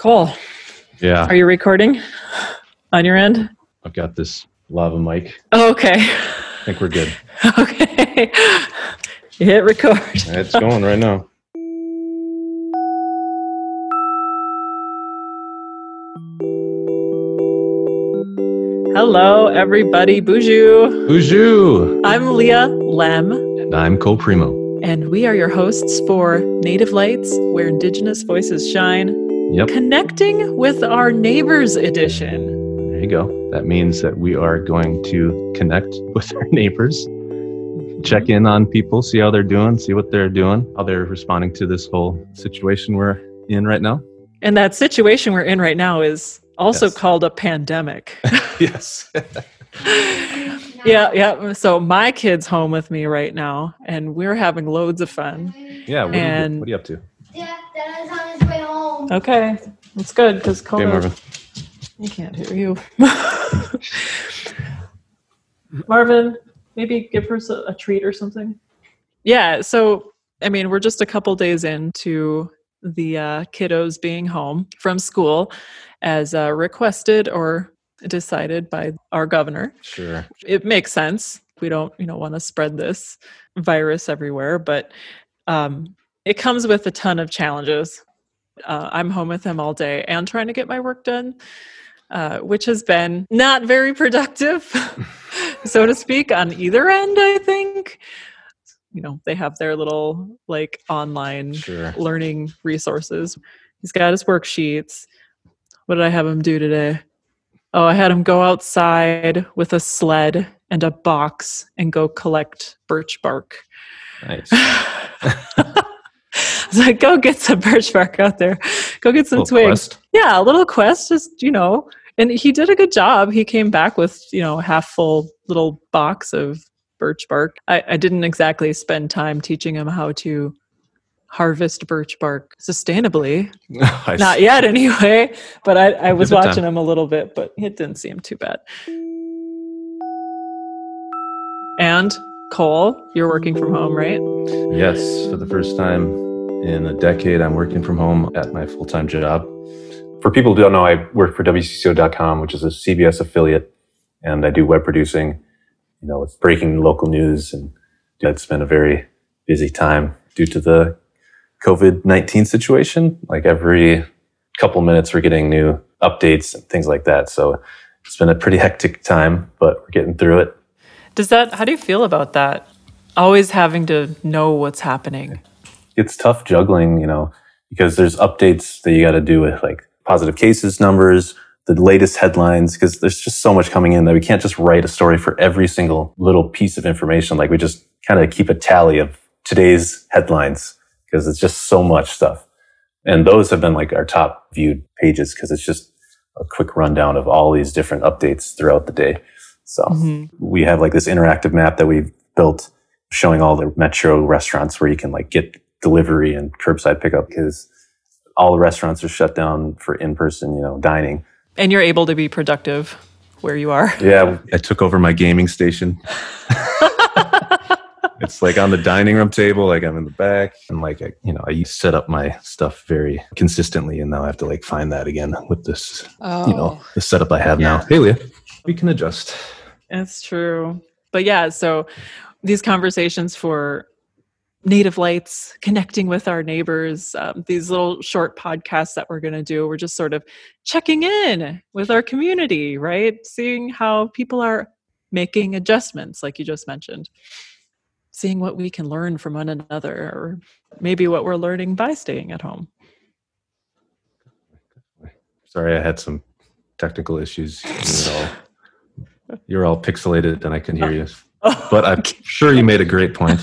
Cole, Yeah, are you recording on your end? I've got this lava mic. Oh, okay. I think we're good. okay. You hit record. It's going right now. Hello, everybody. Boozhoo. Boozhoo! I'm Leah Lemm, And I'm Cole Premo. and we are your hosts for Native Lights, where Indigenous voices shine, Yep, connecting with our neighbors edition. there you go. That means that we are going to connect with our neighbors, mm-hmm. check in on people, see how they're doing, see what they're doing, how they're responding to this whole situation we're in right now. And that situation we're in right now is also Yes. called a pandemic. yes. yeah, yeah. So my kid's home with me right now, and we're having loads of fun. Yeah, what, are you, And- what are you up to? Dad, Dad is on his way home. Okay, that's good because Okay, Marvin. he can't hear you. Marvin, maybe give her a treat or something. Yeah. So I mean, we're just a couple days into the uh, kiddos being home from school, as uh, requested or decided by our governor. Sure. it makes sense. We don't, you know, want to spread this virus everywhere, but um, it comes with a ton of challenges. Uh, I'm home with him all day and trying to get my work done, uh, which has been not very productive, so to speak, on either end. I think, you know, they have their little like online Sure. learning resources. He's got his worksheets. What did I have him do today? Oh, I had him go outside with a sled and a box and go collect birch bark. Nice. I was like, go get some birch bark out there. Go get some twigs. quest. Yeah, a little quest, just, you know. And he did a good job. He came back with, you know, a half full little box of birch bark. I, I didn't exactly spend time teaching him how to harvest birch bark sustainably. Not yet, anyway. But I, I was watching him a little bit, but it didn't seem too bad. And Cole, you're working from home, right? Yes, for the first time in a decade, I'm working from home at my full time job. For people who don't know, I work for WCCO.com, which is a CBS affiliate, and I do web producing, you know, with breaking local news. And it's been a very busy time due to the COVID 19 situation. Like every couple minutes, we're getting new updates and things like that. So it's been a pretty hectic time, but we're getting through it. Does that, how do you feel about that? Always having to know what's happening. It's tough juggling, you know, because there's updates that you got to do with like positive cases numbers, the latest headlines, because there's just so much coming in that we can't just write a story for every single little piece of information. Like we just kind of keep a tally of today's headlines because it's just so much stuff. And those have been like our top viewed pages because it's just a quick rundown of all these different updates throughout the day. So Mhm. we have like this interactive map that we've built showing all the metro restaurants where you can like get delivery and curbside pickup because all the restaurants are shut down for in-person, you know, dining. And you're able to be productive where you are. Yeah, I took over my gaming station. it's like on the dining room table, like I'm in the back, and like I, you know, I set up my stuff very consistently, and now I have to like find that again with this, Oh. you know, oh. the setup I have now. Hey, Leah, we can adjust. That's true. But yeah, so these conversations for native lights, connecting with our neighbors, um, these little short podcasts that we're going to do, we're just sort of checking in with our community, right? Seeing how people are making adjustments, like you just mentioned, seeing what we can learn from one another, or maybe what we're learning by staying at home. Sorry, I had some technical issues. You're all, you're all pixelated, and I can hear you. But I'm sure you made a great point.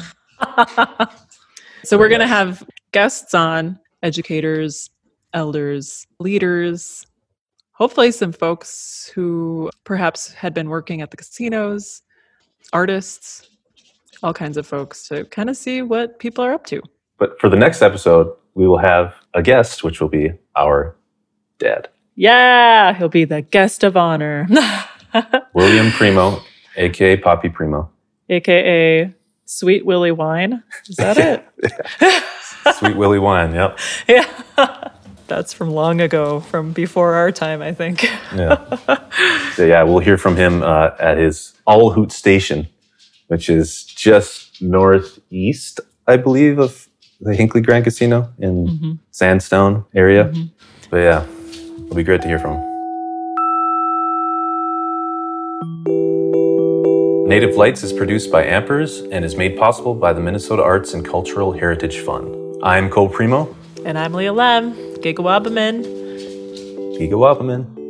So we're going to have guests on educators elders leaders hopefully some folks who perhaps had been working at the casinos artists all kinds of folks to kind of see what people are up to. But for the next episode, we will have a guest, which will be our dad, yeah he'll be the guest of honor. William Premo, aka Poppy Premo. aka sweet willie wine is that it Sweet Willie Wine. Yep. yeah that's from long ago, from before our time, I think. Yeah. so yeah, we'll hear from him uh, at his All Hoot Station, which is just northeast, I believe, of the Hinckley Grand Casino in Mm-hmm. Sandstone area. But yeah, it'll be great to hear from him. Native Lights is produced by Ampers and is made possible by the Minnesota Arts and Cultural Heritage Fund. I'm Cole Premo. And I'm Leah Lemm, Gigawabaman. Giga Wapaman.